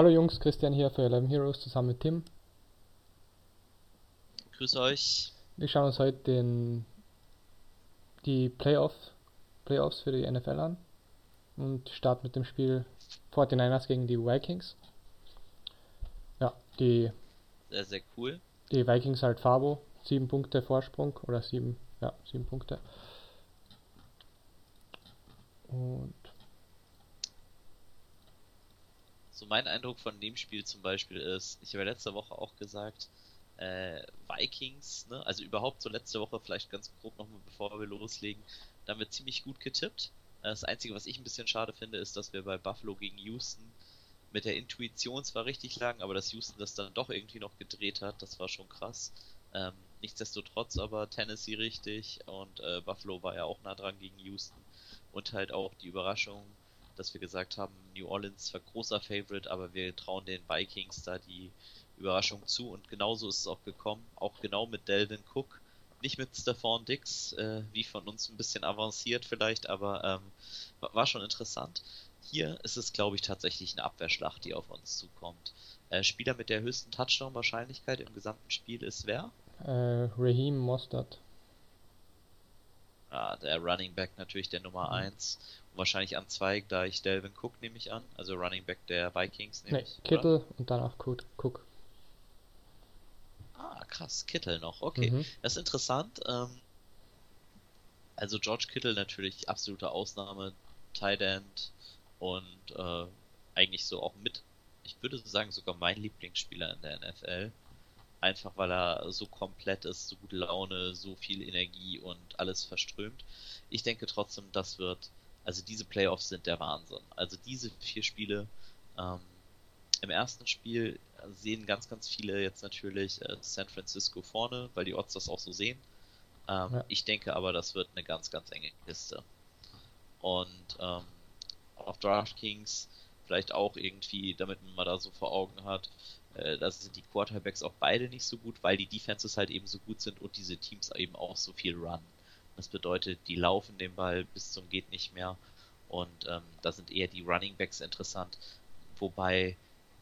Hallo Jungs, Christian hier für 11 Heroes zusammen mit Tim. Grüß euch. Wir schauen uns heute den, die Playoff, Playoffs für die NFL an und starten mit dem Spiel 49ers gegen die Vikings. Ja, die, Sehr, sehr cool. die Vikings halt Fabo, sieben Punkte Vorsprung oder sieben, ja, sieben Punkte. Und So mein Eindruck von dem Spiel zum Beispiel ist, ich habe ja letzte Woche auch gesagt, äh, Vikings, ne, also überhaupt so letzte Woche, vielleicht ganz grob nochmal, bevor wir loslegen, da haben wir ziemlich gut getippt. Äh, Das Einzige, was ich ein bisschen schade finde, ist, dass wir bei Buffalo gegen Houston mit der Intuition zwar richtig lagen, aber dass Houston das dann doch irgendwie noch gedreht hat, das war schon krass. Ähm, nichtsdestotrotz aber Tennessee richtig und äh, Buffalo war ja auch nah dran gegen Houston und halt auch die Überraschung, dass wir gesagt haben, New Orleans zwar großer Favorite, aber wir trauen den Vikings da die Überraschung zu und genauso ist es auch gekommen, auch genau mit Delvin Cook, nicht mit Stephon Dix, äh, wie von uns ein bisschen avanciert vielleicht, aber ähm, wa- war schon interessant. Hier ist es, glaube ich, tatsächlich eine Abwehrschlacht, die auf uns zukommt. Äh, Spieler mit der höchsten Touchdown-Wahrscheinlichkeit im gesamten Spiel ist wer? äh, Raheem Mostert. Ah, der Running Back natürlich der Nummer Mhm. 1 und wahrscheinlich an 2 gleich Delvin Cook nehme ich an, also Running Back der Vikings nehme Ne, ich. oder? Kittel und danach Cook. Ah, krass, Kittel noch, okay. Mhm. Das ist interessant. Ähm, also George Kittle natürlich absolute Ausnahme, Tight End und äh, eigentlich so auch mit, ich würde sagen sogar mein Lieblingsspieler in der NFL. Einfach weil er so komplett ist, so gute Laune, so viel Energie und alles verströmt. Ich denke trotzdem, das wird, also diese Playoffs sind der Wahnsinn. Also diese vier Spiele, ähm, im ersten Spiel sehen ganz, ganz viele jetzt natürlich äh, San Francisco vorne, weil die Odds das auch so sehen. Ähm, Ja. Ich denke aber, das wird eine ganz, ganz enge Kiste. Und ähm, auf DraftKings vielleicht auch irgendwie, damit man mal da so vor Augen hat, äh, da sind die Quarterbacks auch beide nicht so gut, weil die Defenses halt eben so gut sind und diese Teams eben auch so viel run. Das bedeutet, die laufen den Ball bis zum geht nicht mehr und ähm, da sind eher die Running Backs interessant, wobei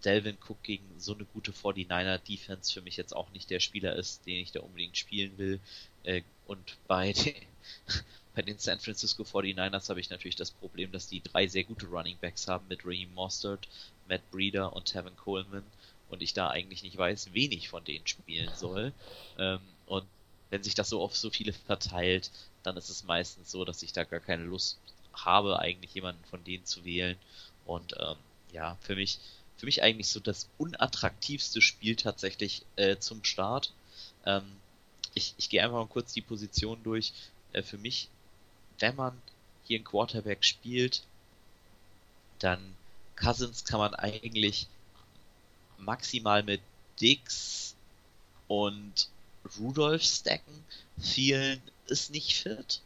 Delvin Cook gegen so eine gute 49er Defense für mich jetzt auch nicht der Spieler ist, den ich da unbedingt spielen will. Äh, und bei den, bei den San Francisco 49ers habe ich natürlich das Problem, dass die drei sehr gute Running Backs haben mit Raheem Mostert, Matt Breeder und Tevin Coleman und ich da eigentlich nicht weiß, wen ich von denen spielen soll. Ähm, wenn sich das so auf so viele verteilt, dann ist es meistens so, dass ich da gar keine Lust habe, eigentlich jemanden von denen zu wählen. Und ähm, ja, für mich, für mich eigentlich so das unattraktivste Spiel tatsächlich äh, zum Start. Ähm, ich, ich gehe einfach mal kurz die Position durch. Äh, für mich, wenn man hier einen Quarterback spielt, dann Cousins kann man eigentlich maximal mit Dix und Rudolph stacken. Vielen ist nicht fit.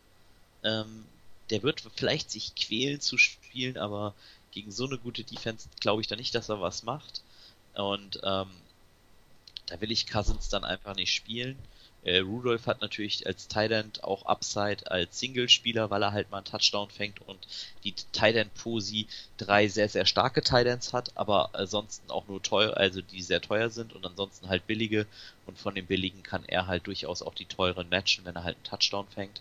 Ähm, der wird vielleicht sich quälen zu spielen, aber gegen so eine gute Defense glaube ich da nicht, dass er was macht. Und ähm, da will ich Cousins dann einfach nicht spielen. Äh, Rudolph hat natürlich als End auch Upside als Single-Spieler, weil er halt mal einen Touchdown fängt und die Tight End Posi drei sehr, sehr starke Ends hat, aber ansonsten auch nur teuer, also die sehr teuer sind und ansonsten halt billige und von den billigen kann er halt durchaus auch die teuren matchen, wenn er halt einen Touchdown fängt.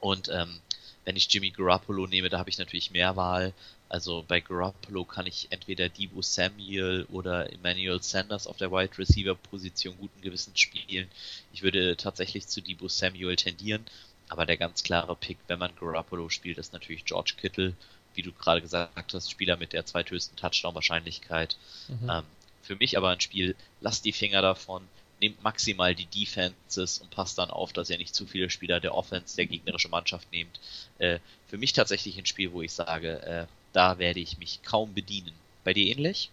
Und ähm, wenn ich Jimmy Garoppolo nehme, da habe ich natürlich mehr Wahl. Also bei Garoppolo kann ich entweder Debo Samuel oder Emmanuel Sanders auf der Wide Receiver Position guten Gewissens spielen. Ich würde tatsächlich zu Debo Samuel tendieren, aber der ganz klare Pick, wenn man Garoppolo spielt, ist natürlich George Kittle, wie du gerade gesagt hast, Spieler mit der zweithöchsten Touchdown-Wahrscheinlichkeit. Mhm. Ähm, für mich aber ein Spiel, lasst die Finger davon, nehmt maximal die Defenses und passt dann auf, dass ihr nicht zu viele Spieler der Offense der gegnerischen Mannschaft nehmt. Äh, für mich tatsächlich ein Spiel, wo ich sage, äh, da werde ich mich kaum bedienen. Bei dir ähnlich?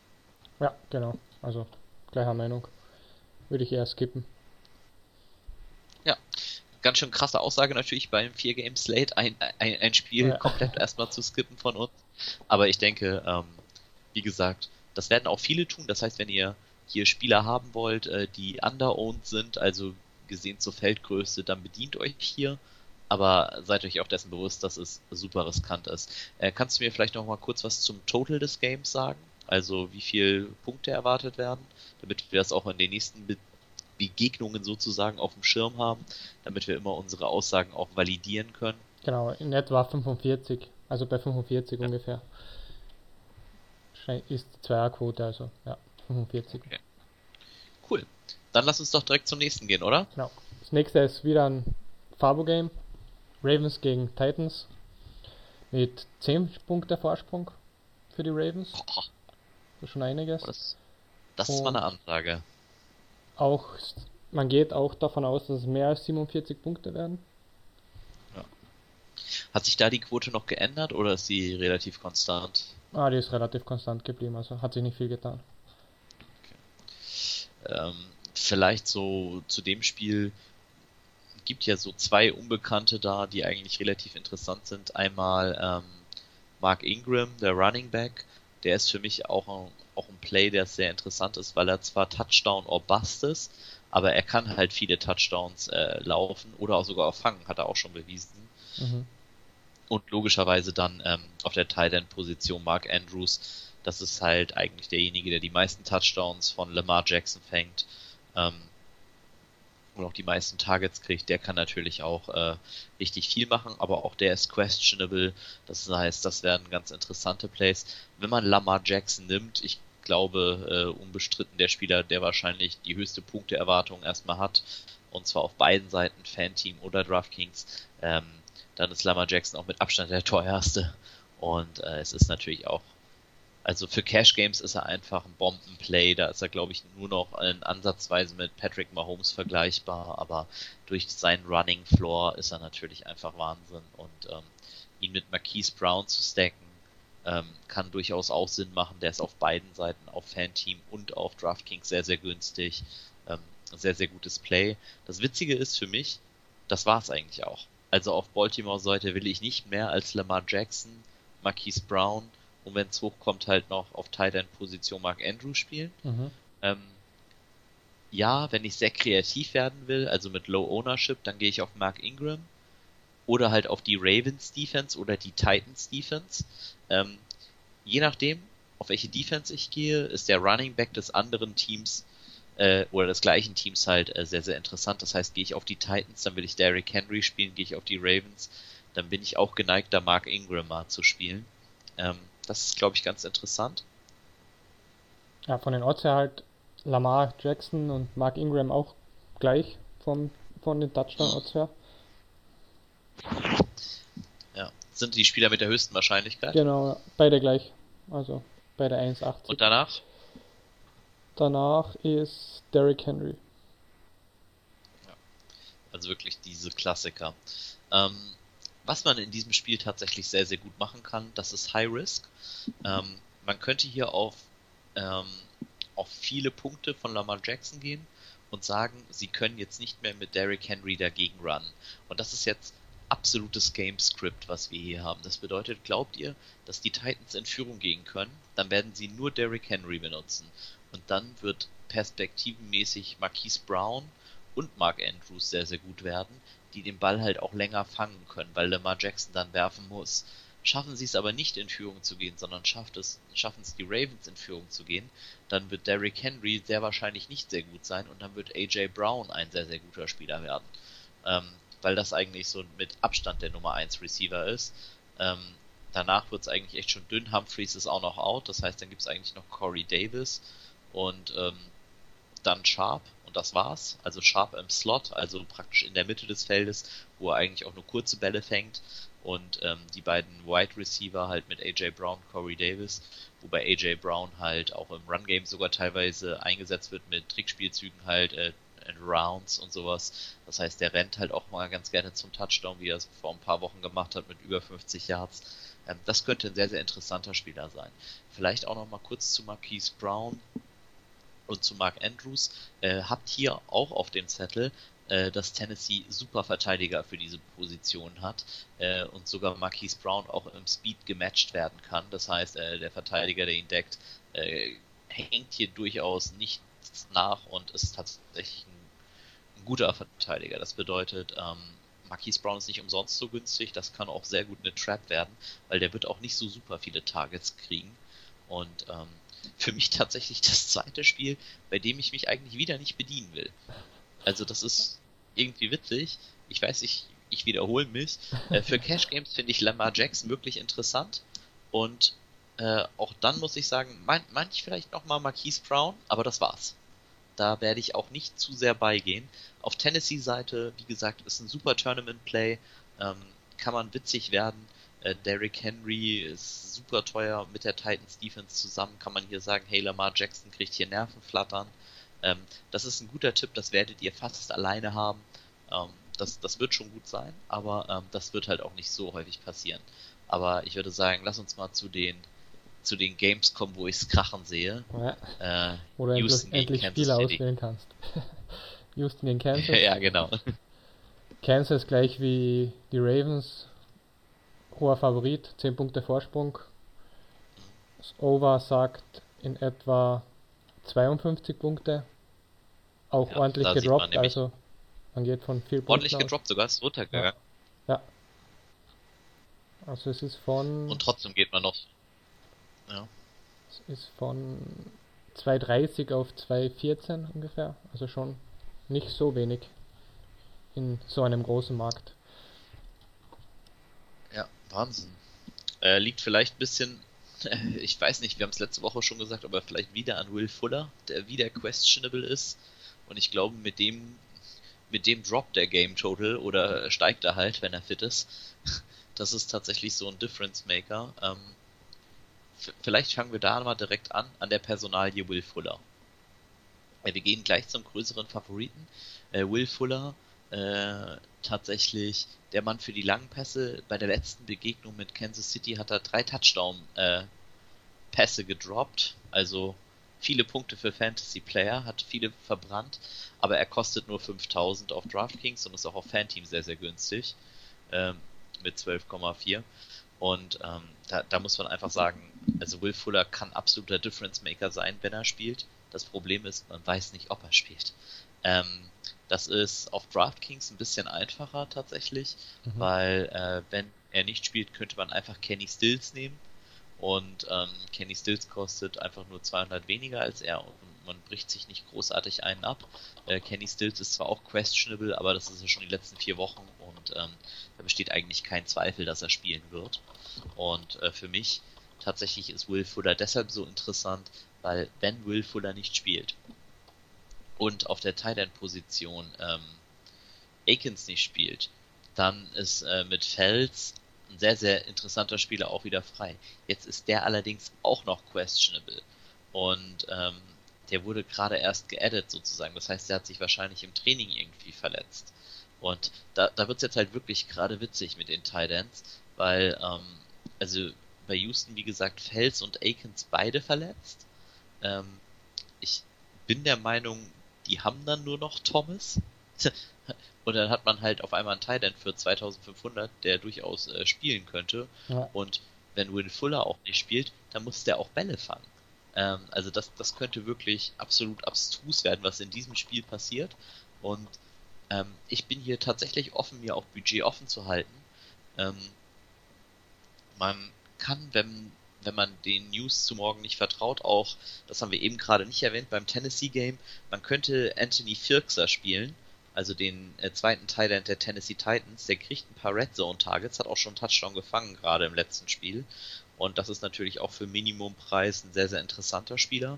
Ja, genau. Also gleicher Meinung. Würde ich eher skippen. Ganz schön krasse Aussage natürlich beim 4-Game-Slate, ein, ein, ein Spiel Ja. komplett erstmal zu skippen von uns. Aber ich denke, ähm, wie gesagt, das werden auch viele tun. Das heißt, wenn ihr hier Spieler haben wollt, äh, die under-owned sind, also gesehen zur Feldgröße, dann bedient euch hier. aber seid euch auch dessen bewusst, dass es super riskant ist. Äh, kannst du mir vielleicht noch mal kurz was zum Total des Games sagen? Also wie viele Punkte erwartet werden, damit wir das auch in den nächsten Be Begegnungen sozusagen auf dem Schirm haben, damit wir immer unsere Aussagen auch validieren können. Genau, in etwa 45, also bei 45 ja. ungefähr. Ist die Zweierquote, also ja, 45. Okay. Cool. Dann lass uns doch direkt zum nächsten gehen, oder? Genau. Das nächste ist wieder ein Fabo-Game. Ravens gegen Titans. Mit 10 Punkte Vorsprung für die Ravens. Oh. Das ist schon einiges. Das, das ist mal eine Ansage. Auch, man geht auch davon aus, dass es mehr als 47 Punkte werden. Ja. Hat sich da die Quote noch geändert oder ist sie relativ konstant? Ah, die ist relativ konstant geblieben, also hat sich nicht viel getan. Ähm, vielleicht so zu dem Spiel gibt ja so zwei Unbekannte da, die eigentlich relativ interessant sind. Einmal ähm, Mark Ingram, der Running Back, der ist für mich auch ein, auch ein Play, der sehr interessant ist, weil er zwar Touchdown or Bust ist, aber er kann halt viele Touchdowns äh, laufen oder auch sogar fangen, hat er auch schon bewiesen. Mhm. Und logischerweise dann ähm, auf der Tight End Position Mark Andrews, das ist halt eigentlich derjenige, der die meisten Touchdowns von Lamar Jackson fängt. Ähm, und auch die meisten Targets kriegt, der kann natürlich auch äh, richtig viel machen, aber auch der ist questionable. Das heißt, das werden ganz interessante Plays. Wenn man Lamar Jackson nimmt, ich glaube äh, unbestritten der Spieler, der wahrscheinlich die höchste Punkteerwartung erstmal hat, und zwar auf beiden Seiten, Fan-Team oder DraftKings, ähm, dann ist Lamar Jackson auch mit Abstand der teuerste. Und äh, es ist natürlich auch also für Cash Games ist er einfach ein Bombenplay. Da ist er, glaube ich, nur noch in ansatzweise mit Patrick Mahomes vergleichbar. Aber durch seinen Running Floor ist er natürlich einfach Wahnsinn. Und ähm, ihn mit Marquise Brown zu stacken, ähm, kann durchaus auch Sinn machen. Der ist auf beiden Seiten, auf Fanteam und auf DraftKings sehr, sehr günstig. Ähm, sehr, sehr gutes Play. Das Witzige ist für mich, das war es eigentlich auch. Also auf Baltimore-Seite will ich nicht mehr als Lamar Jackson, Marquise Brown und wenn es hochkommt, halt noch auf Tight End Position Mark Andrews spielen. Mhm. Ähm, ja, wenn ich sehr kreativ werden will, also mit Low Ownership, dann gehe ich auf Mark Ingram oder halt auf die Ravens Defense oder die Titans Defense. Ähm, je nachdem, auf welche Defense ich gehe, ist der Running Back des anderen Teams äh, oder des gleichen Teams halt äh, sehr, sehr interessant. Das heißt, gehe ich auf die Titans, dann will ich Derrick Henry spielen, gehe ich auf die Ravens, dann bin ich auch geneigt, da Mark Ingram mal zu spielen. Ähm, das ist, glaube ich, ganz interessant. Ja, von den Odds her halt Lamar Jackson und Mark Ingram auch gleich vom, von den Touchdown-Odds her. Ja, sind die Spieler mit der höchsten Wahrscheinlichkeit? Genau, beide gleich. Also beide 1,80. Und danach? Danach ist Derrick Henry. Ja, also wirklich diese Klassiker. Ähm, was man in diesem Spiel tatsächlich sehr, sehr gut machen kann, das ist High Risk. Ähm, man könnte hier auf, ähm, auf viele Punkte von Lamar Jackson gehen und sagen, sie können jetzt nicht mehr mit Derrick Henry dagegen runnen. Und das ist jetzt absolutes Game Script, was wir hier haben. Das bedeutet, glaubt ihr, dass die Titans in Führung gehen können, dann werden sie nur Derrick Henry benutzen. Und dann wird perspektivenmäßig Marquise Brown und Mark Andrews sehr, sehr gut werden, die den Ball halt auch länger fangen können, weil Lamar Jackson dann werfen muss. Schaffen sie es aber nicht in Führung zu gehen, sondern schafft es, schaffen es die Ravens in Führung zu gehen, dann wird Derrick Henry sehr wahrscheinlich nicht sehr gut sein und dann wird AJ Brown ein sehr, sehr guter Spieler werden. Ähm, weil das eigentlich so mit Abstand der Nummer 1 Receiver ist. Ähm, danach wird es eigentlich echt schon dünn. Humphreys ist auch noch out, das heißt, dann gibt es eigentlich noch Corey Davis und ähm, dann Sharp und das war's. Also Sharp im Slot, also praktisch in der Mitte des Feldes, wo er eigentlich auch nur kurze Bälle fängt. Und ähm, die beiden Wide Receiver halt mit AJ Brown, Corey Davis, wobei AJ Brown halt auch im Run Game sogar teilweise eingesetzt wird mit Trickspielzügen halt äh, Rounds und sowas. Das heißt, der rennt halt auch mal ganz gerne zum Touchdown, wie er es vor ein paar Wochen gemacht hat mit über 50 Yards. Ähm, das könnte ein sehr, sehr interessanter Spieler sein. Vielleicht auch noch mal kurz zu Marquise Brown und zu Mark Andrews, äh, habt hier auch auf dem Zettel, äh, dass Tennessee super Verteidiger für diese Position hat äh, und sogar Marquise Brown auch im Speed gematcht werden kann. Das heißt, äh, der Verteidiger, der ihn deckt, äh, hängt hier durchaus nicht nach und ist tatsächlich ein, ein guter Verteidiger. Das bedeutet, ähm, Marquise Brown ist nicht umsonst so günstig, das kann auch sehr gut eine Trap werden, weil der wird auch nicht so super viele Targets kriegen. Und ähm, für mich tatsächlich das zweite Spiel, bei dem ich mich eigentlich wieder nicht bedienen will. Also das ist irgendwie witzig. Ich weiß, ich, ich wiederhole mich. Äh, für Cash Games finde ich Lamar Jackson wirklich interessant. Und äh, auch dann muss ich sagen, mein, manch vielleicht nochmal Marquise Brown, aber das war's. Da werde ich auch nicht zu sehr beigehen. Auf Tennessee-Seite, wie gesagt, ist ein super Tournament-Play. Ähm, kann man witzig werden. Äh, Derrick Henry ist super teuer mit der Titans Defense zusammen. Kann man hier sagen, hey, Lamar Jackson kriegt hier Nervenflattern. Ähm, das ist ein guter Tipp, das werdet ihr fast alleine haben. Ähm, das, das wird schon gut sein, aber ähm, das wird halt auch nicht so häufig passieren. Aber ich würde sagen, lass uns mal zu den zu den Games kommen, wo ich es krachen sehe. Ja. Äh, Wo du Houston endlich, endlich Spieler auswählen kannst. Houston gegen Kansas. ja, genau. Kansas gleich wie die Ravens. Hoher Favorit, 10 Punkte Vorsprung. Das Over sagt in etwa 52 Punkte. Auch ja, ordentlich gedroppt, man also man geht von viel Punkten Ordentlich gedroppt, sogar ist runtergegangen. Ja. ja. Also es ist von... Und trotzdem geht man noch... Ja. Es ist von 2,30 auf 2,14 ungefähr. Also schon nicht so wenig in so einem großen Markt. Wahnsinn. Äh, liegt vielleicht ein bisschen ich weiß nicht, wir haben es letzte Woche schon gesagt, aber vielleicht wieder an Will Fuller, der wieder questionable ist. Und ich glaube, mit dem, mit dem Drop der Game Total oder steigt er halt, wenn er fit ist. Das ist tatsächlich so ein Difference Maker. Ähm, vielleicht fangen wir da mal direkt an, an der Personalie Will Fuller. wir gehen gleich zum größeren Favoriten. Äh, Will Fuller äh, tatsächlich der Mann für die langen Pässe. Bei der letzten Begegnung mit Kansas City hat er drei Touchdown-Pässe äh, gedroppt. Also viele Punkte für Fantasy-Player, hat viele verbrannt, aber er kostet nur 5000 auf DraftKings und ist auch auf Fanteam sehr, sehr günstig. Ähm, mit 12,4. Und ähm, da, da muss man einfach sagen, also Will Fuller kann absoluter Difference Maker sein, wenn er spielt. Das Problem ist, man weiß nicht, ob er spielt. Ähm, das ist auf DraftKings ein bisschen einfacher tatsächlich, mhm. weil äh, wenn er nicht spielt, könnte man einfach Kenny Stills nehmen und ähm, Kenny Stills kostet einfach nur 200 weniger als er und man bricht sich nicht großartig einen ab. Äh, Kenny Stills ist zwar auch questionable, aber das ist ja schon die letzten vier Wochen und ähm, da besteht eigentlich kein Zweifel, dass er spielen wird. Und äh, für mich tatsächlich ist Will Fuller deshalb so interessant, weil wenn Will Fuller nicht spielt und auf der Tight End Position ähm, Akins nicht spielt, dann ist äh, mit Fels ein sehr, sehr interessanter Spieler auch wieder frei. Jetzt ist der allerdings auch noch questionable. Und ähm, der wurde gerade erst geaddet sozusagen. Das heißt, der hat sich wahrscheinlich im Training irgendwie verletzt. Und da, da wird es jetzt halt wirklich gerade witzig mit den Titans, weil, ähm, also bei Houston, wie gesagt, Fels und Akins beide verletzt. Ähm, ich bin der Meinung, die haben dann nur noch Thomas. Und dann hat man halt auf einmal einen Tight für 2500, der durchaus äh, spielen könnte. Ja. Und wenn Will Fuller auch nicht spielt, dann muss der auch Bälle fangen. Ähm, also das, das könnte wirklich absolut abstrus werden, was in diesem Spiel passiert. Und ähm, ich bin hier tatsächlich offen, mir auch Budget offen zu halten. Ähm, man kann, wenn wenn man den News zu morgen nicht vertraut, auch, das haben wir eben gerade nicht erwähnt, beim Tennessee Game, man könnte Anthony Firkser spielen, also den äh, zweiten Thailand der Tennessee Titans, der kriegt ein paar Red Zone Targets, hat auch schon Touchdown gefangen, gerade im letzten Spiel. Und das ist natürlich auch für Minimumpreis ein sehr, sehr interessanter Spieler.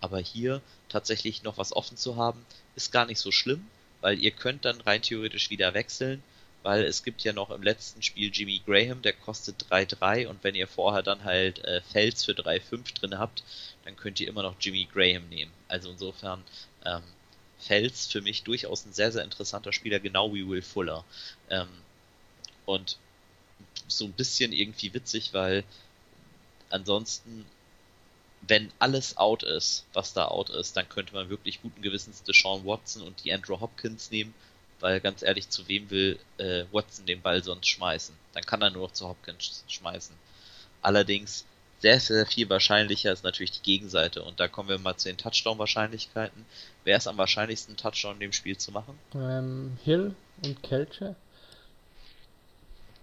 Aber hier tatsächlich noch was offen zu haben, ist gar nicht so schlimm, weil ihr könnt dann rein theoretisch wieder wechseln weil es gibt ja noch im letzten Spiel Jimmy Graham, der kostet 3-3 und wenn ihr vorher dann halt äh, Fels für 3-5 drin habt, dann könnt ihr immer noch Jimmy Graham nehmen. Also insofern ähm, Fels für mich durchaus ein sehr, sehr interessanter Spieler, genau wie Will Fuller. Ähm, und so ein bisschen irgendwie witzig, weil ansonsten, wenn alles out ist, was da out ist, dann könnte man wirklich guten Gewissens Deshaun Watson und die Andrew Hopkins nehmen weil ganz ehrlich, zu wem will äh, Watson den Ball sonst schmeißen? Dann kann er nur noch zu Hopkins schmeißen. Allerdings sehr, sehr viel wahrscheinlicher ist natürlich die Gegenseite. Und da kommen wir mal zu den Touchdown-Wahrscheinlichkeiten. Wer ist am wahrscheinlichsten, Touchdown in dem Spiel zu machen? Ähm, Hill und Kelche.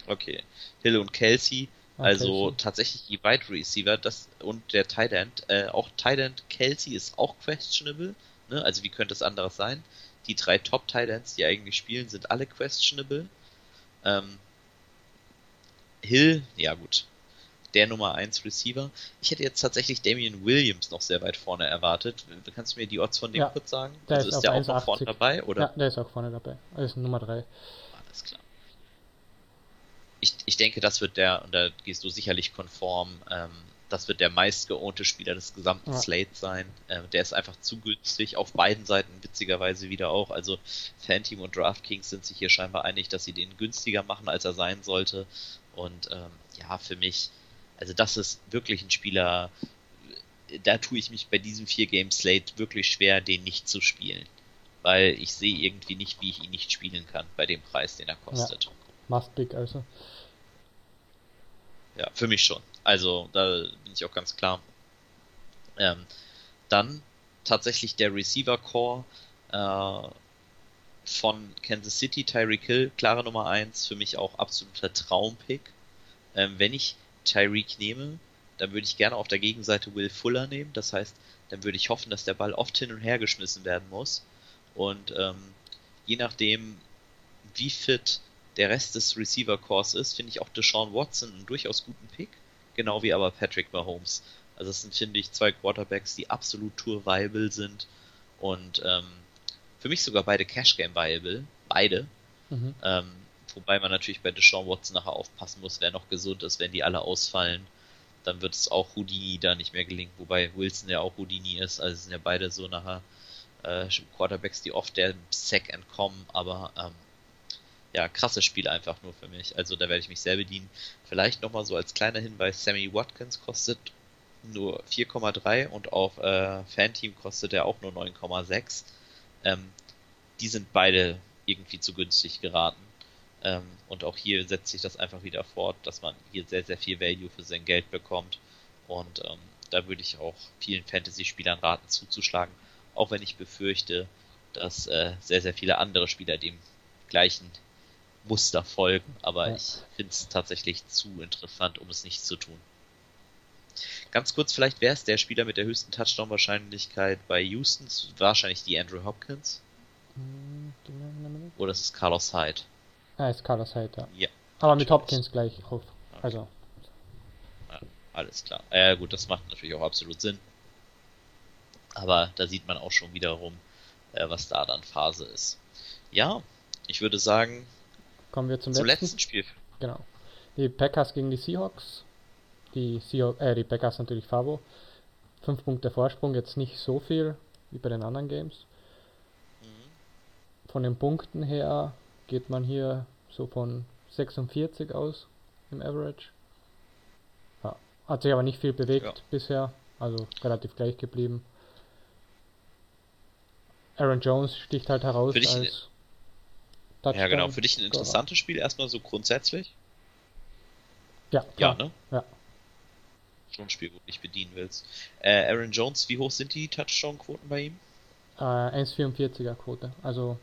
Okay. Hill und Kelsey, Ah, also Kelsey. tatsächlich die Wide Receiver, das und der Tight End, äh, auch Tight End Kelsey ist auch questionable, ne? Also wie könnte es anderes sein? Die drei Top Tight Ends, die eigentlich spielen, sind alle questionable. Ähm, Hill, ja gut, der Nummer 1 Receiver. Ich hätte jetzt tatsächlich Damian Williams noch sehr weit vorne erwartet. Kannst du mir die Odds von dem Ja, kurz sagen? der also ist ist der auch noch 1,80. vorne dabei oder? Ja, der ist auch vorne dabei. Er ist Nummer 3. Alles klar. Ich, ich denke, das wird der, und da gehst du sicherlich konform, ähm, das wird der meistgeohnte Spieler des gesamten Ja. Slates sein. Ähm, der ist einfach zu günstig, auf beiden Seiten witzigerweise wieder auch. Also Fanteam und DraftKings sind sich hier scheinbar einig, dass sie den günstiger machen, als er sein sollte. Und ähm, ja, für mich, also das ist wirklich ein Spieler, da tue ich mich bei diesem 4-Game-Slate wirklich schwer, den nicht zu spielen. Weil ich sehe irgendwie nicht, wie ich ihn nicht spielen kann bei dem Preis, den er kostet. Must Big also. Ja, für mich schon. Also, da bin ich auch ganz klar. Ähm, dann tatsächlich der Receiver Core äh, von Kansas City, Tyreek Hill, klare Nummer 1, für mich auch absoluter Traumpick. Ähm, wenn ich Tyreek nehme, dann würde ich gerne auf der Gegenseite Will Fuller nehmen. Das heißt, dann würde ich hoffen, dass der Ball oft hin und her geschmissen werden muss. Und ähm, je nachdem, wie fit der Rest des Receiver Cores ist, finde ich auch Deshaun Watson einen durchaus guten Pick. Genau wie aber Patrick Mahomes. Also es sind, finde ich, zwei Quarterbacks, die absolut tour viable sind. Und ähm, für mich sogar beide Cash Game viable. Beide. Mhm. Ähm, wobei man natürlich bei Deshaun Watson nachher aufpassen muss, wer noch gesund ist, wenn die alle ausfallen. Dann wird es auch Houdini da nicht mehr gelingen, wobei Wilson ja auch Houdini ist. Also es sind ja beide so nachher äh, Quarterbacks, die oft der Sack entkommen, aber ähm, ja, krasses Spiel einfach nur für mich. Also da werde ich mich sehr bedienen. Vielleicht nochmal so als kleiner Hinweis, Sammy Watkins kostet nur 4,3 und auf äh, Fanteam kostet er auch nur 9,6. Ähm, die sind beide irgendwie zu günstig geraten. Ähm, und auch hier setzt sich das einfach wieder fort, dass man hier sehr, sehr viel Value für sein Geld bekommt. Und ähm, da würde ich auch vielen Fantasy-Spielern raten, zuzuschlagen. Auch wenn ich befürchte, dass äh, sehr, sehr viele andere Spieler dem gleichen Muster folgen. Aber Ja. ich finde es tatsächlich zu interessant, um es nicht zu tun. Ganz kurz, vielleicht wer ist der Spieler mit der höchsten Touchdown-Wahrscheinlichkeit bei Houston? Wahrscheinlich die Andrew Hopkins. Oder ist es Carlos Hyde? Ah, ist Carlos Hyde, ja. Ja, Aber mit. Hopkins gleich auf. Also, alles klar. Ja, gut, das macht natürlich auch absolut Sinn. Aber da sieht man auch schon wiederum, äh, was da dann Phase ist. Ja, ich würde sagen, kommen wir zum, zum letzten. letzten Spiel. Genau. Die Packers gegen die Seahawks. Die, Seahawks, äh, die Packers natürlich Favo. Fünf Punkte Vorsprung, jetzt nicht so viel wie bei den anderen Games. Mhm. Von den Punkten her geht man hier so von 46 aus im Average. Ja. Hat sich aber nicht viel bewegt Ja. bisher, also relativ gleich geblieben. Aaron Jones sticht halt heraus Für als Ja, genau. Touchdown Für dich ein Scorer. interessantes Spiel erstmal so grundsätzlich. Ja, Ja, klar. ne? Ja. Schon ein Spiel, wo du dich bedienen willst. Äh, Aaron Jones, wie hoch sind die Touchdown-Quoten bei ihm? Äh, 1,44er Quote. Also,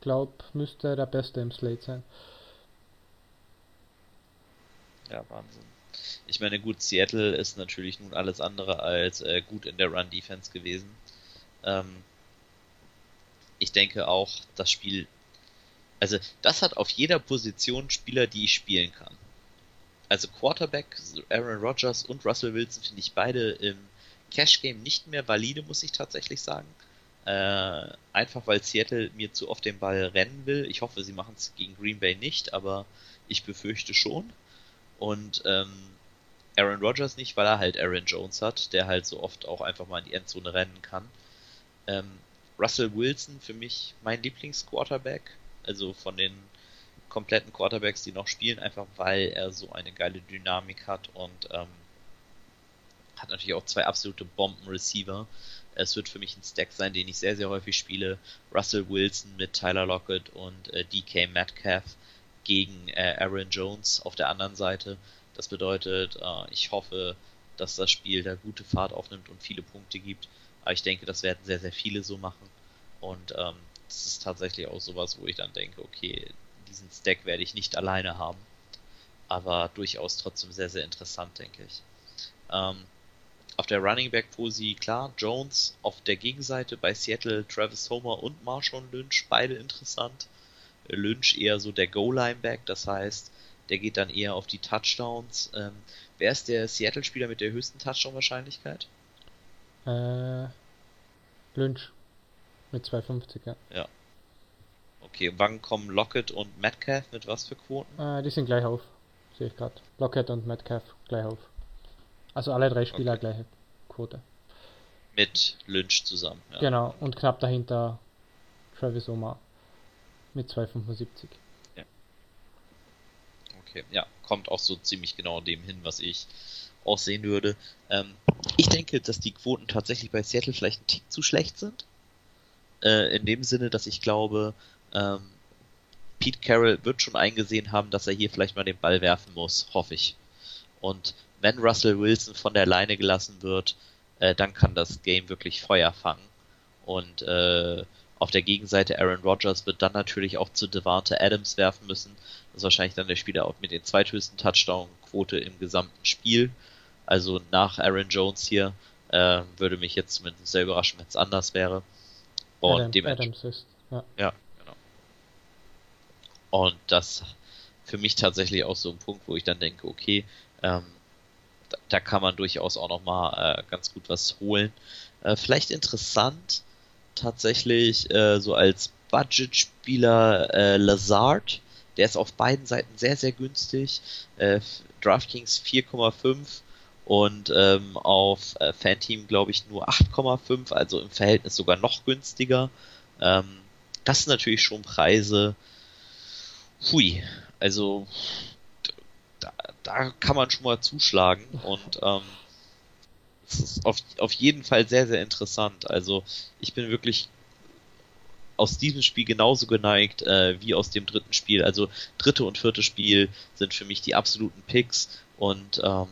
glaub, müsste der Beste im Slate sein. Ja, Wahnsinn. Ich meine, gut, Seattle ist natürlich nun alles andere als äh, gut in der Run-Defense gewesen. Ähm, ich denke auch, das Spiel, also das hat auf jeder Position Spieler, die ich spielen kann. Also Quarterback, Aaron Rodgers und Russell Wilson finde ich beide im Cash-Game nicht mehr valide, muss ich tatsächlich sagen. Äh, einfach weil Seattle mir zu oft den Ball rennen will. Ich hoffe, sie machen es gegen Green Bay nicht, aber ich befürchte schon. Und ähm, Aaron Rodgers nicht, weil er halt Aaron Jones hat, der halt so oft auch einfach mal in die Endzone rennen kann. Ähm, Russell Wilson für mich mein Lieblingsquarterback, also von den kompletten Quarterbacks, die noch spielen, einfach weil er so eine geile Dynamik hat und ähm, hat natürlich auch zwei absolute Bomben-Receiver. Es wird für mich ein Stack sein, den ich sehr, sehr häufig spiele. Russell Wilson mit Tyler Lockett und äh, DK Metcalf gegen äh, Aaron Jones auf der anderen Seite. Das bedeutet, äh, ich hoffe, dass das Spiel da gute Fahrt aufnimmt und viele Punkte gibt. Aber ich denke, das werden sehr, sehr viele so machen. Und ähm, das ist tatsächlich auch sowas, wo ich dann denke, okay, diesen Stack werde ich nicht alleine haben. aber durchaus trotzdem sehr, sehr interessant, denke ich. Ähm, auf der Running Back Posi, klar, Jones auf der Gegenseite bei Seattle, Travis Homer und Marshawn Lynch, beide interessant. Lynch eher so der Goal-Line-Back, das heißt, der geht dann eher auf die Touchdowns. Ähm, wer ist der Seattle-Spieler mit der höchsten Touchdown-Wahrscheinlichkeit? Äh, Lynch mit 2,50, ja. Ja. Okay, wann kommen Lockett und Metcalf mit was für Quoten? Äh, die sind gleich auf, sehe ich gerade. Lockett und Metcalf gleich auf. Also alle drei Spieler Okay. gleiche Quote. Mit Lynch zusammen. Ja. Genau, und knapp dahinter Travis Omar mit 2,75. Okay, ja, kommt auch so ziemlich genau dem hin, was ich auch sehen würde. Ähm, ich denke, dass die Quoten tatsächlich bei Seattle vielleicht ein Tick zu schlecht sind. Äh, in dem Sinne, dass ich glaube, ähm, Pete Carroll wird schon eingesehen haben, dass er hier vielleicht mal den Ball werfen muss, hoffe ich. Und wenn Russell Wilson von der Leine gelassen wird, äh, dann kann das Game wirklich Feuer fangen. Und äh, auf der Gegenseite Aaron Rodgers wird dann natürlich auch zu Devante Adams werfen müssen. Das ist wahrscheinlich dann der Spieler mit den zweithöchsten Touchdown-Quote im gesamten Spiel. Also nach Aaron Jones hier äh, würde mich jetzt zumindest sehr überraschen, wenn es anders wäre. Und Adam, dementsprechend Adams ist, ja. ja, genau. Und das für mich tatsächlich auch so ein Punkt, wo ich dann denke, okay, ähm, da, da kann man durchaus auch nochmal äh, ganz gut was holen. Äh, vielleicht interessant, tatsächlich äh, so als Budgetspieler äh, Lazard, der ist auf beiden Seiten sehr, sehr günstig. Äh, DraftKings 4,5 und ähm, auf äh, Fanteam glaube ich nur 8,5, also im Verhältnis sogar noch günstiger. Ähm, das sind natürlich schon Preise. Hui, also da, da kann man schon mal zuschlagen und ähm, es ist auf, auf jeden Fall sehr, sehr interessant. Also ich bin wirklich aus diesem Spiel genauso geneigt äh, wie aus dem dritten Spiel. Also dritte und vierte Spiel sind für mich die absoluten Picks und ähm,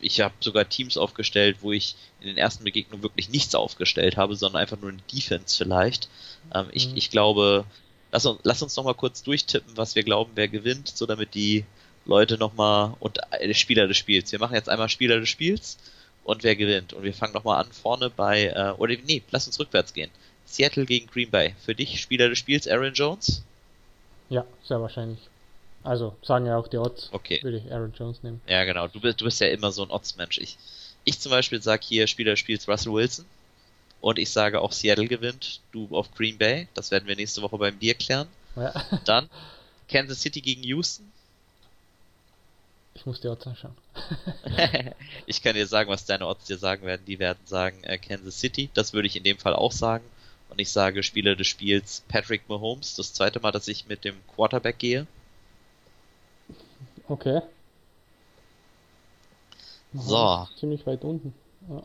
ich habe sogar Teams aufgestellt, wo ich in den ersten Begegnungen wirklich nichts aufgestellt habe, sondern einfach nur eine Defense vielleicht. Ähm, ich, Mhm. ich glaube, lass uns, lass uns nochmal kurz durchtippen, was wir glauben, wer gewinnt, so damit die Leute nochmal und äh, Spieler des Spiels. Wir machen jetzt einmal Spieler des Spiels und wer gewinnt. Und wir fangen nochmal an vorne bei, äh, oder nee, lass uns rückwärts gehen. Seattle gegen Green Bay. Für dich Spieler des Spiels Aaron Jones? Ja, sehr wahrscheinlich. Also, sagen ja auch die Odds. Okay. Würde ich Aaron Jones nehmen. Ja, genau. Du bist, du bist ja immer so ein Odds-Mensch. Ich, ich zum Beispiel sage hier Spieler des Spiels Russell Wilson. Und ich sage auch Seattle gewinnt. Du auf Green Bay. Das werden wir nächste Woche beim Bier klären. Ja, Dann Kansas City gegen Houston. ich muss die Odds anschauen. ich kann dir sagen, was deine Odds dir sagen werden. Die werden sagen äh, Kansas City. Das würde ich in dem Fall auch sagen. Und ich sage Spieler des Spiels Patrick Mahomes. Das zweite Mal, dass ich mit dem Quarterback gehe. Okay. So. Aha, Ziemlich weit unten. Ja.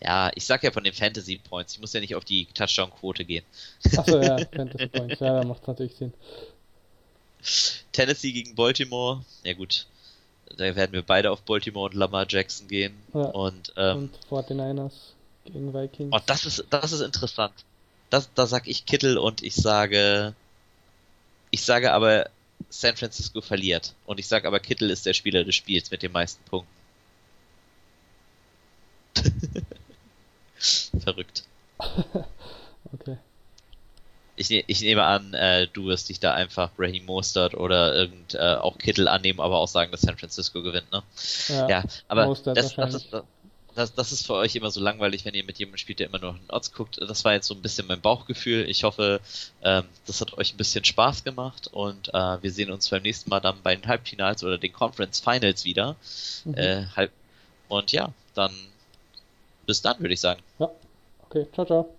Ja, ich sag ja von den Fantasy Points. Ich muss ja nicht auf die Touchdown-Quote gehen. Achso, ja, Fantasy Points. Ja, da macht natürlich Sinn. Tennessee gegen Baltimore. Ja gut. Da werden wir beide auf Baltimore und Lamar Jackson gehen. Ja. Und, ähm, Und 49ers gegen Vikings. oh, das ist, das ist interessant. Das, da sag ich Kittel und ich sage, ich sage aber, San Francisco verliert. Und ich sage aber, Kittel ist der Spieler des Spiels mit den meisten Punkten. Verrückt. Okay. Ich, ne, ich nehme an, äh, du wirst dich da einfach Raheem Mostert oder irgend äh, auch Kittel annehmen, aber auch sagen, dass San Francisco gewinnt, ne? Ja, Ja, aber Mostert das, das, ist, das, das ist für euch immer so langweilig, wenn ihr mit jemandem spielt, der immer nur in Odds guckt. Das war jetzt so ein bisschen mein Bauchgefühl. Ich hoffe, ähm, das hat euch ein bisschen Spaß gemacht und äh, wir sehen uns beim nächsten Mal dann bei den Halbfinals oder den Conference Finals wieder. Mhm. Äh, halb, und ja, dann bis dann, würde ich sagen. Ja. Okay, ciao, ciao.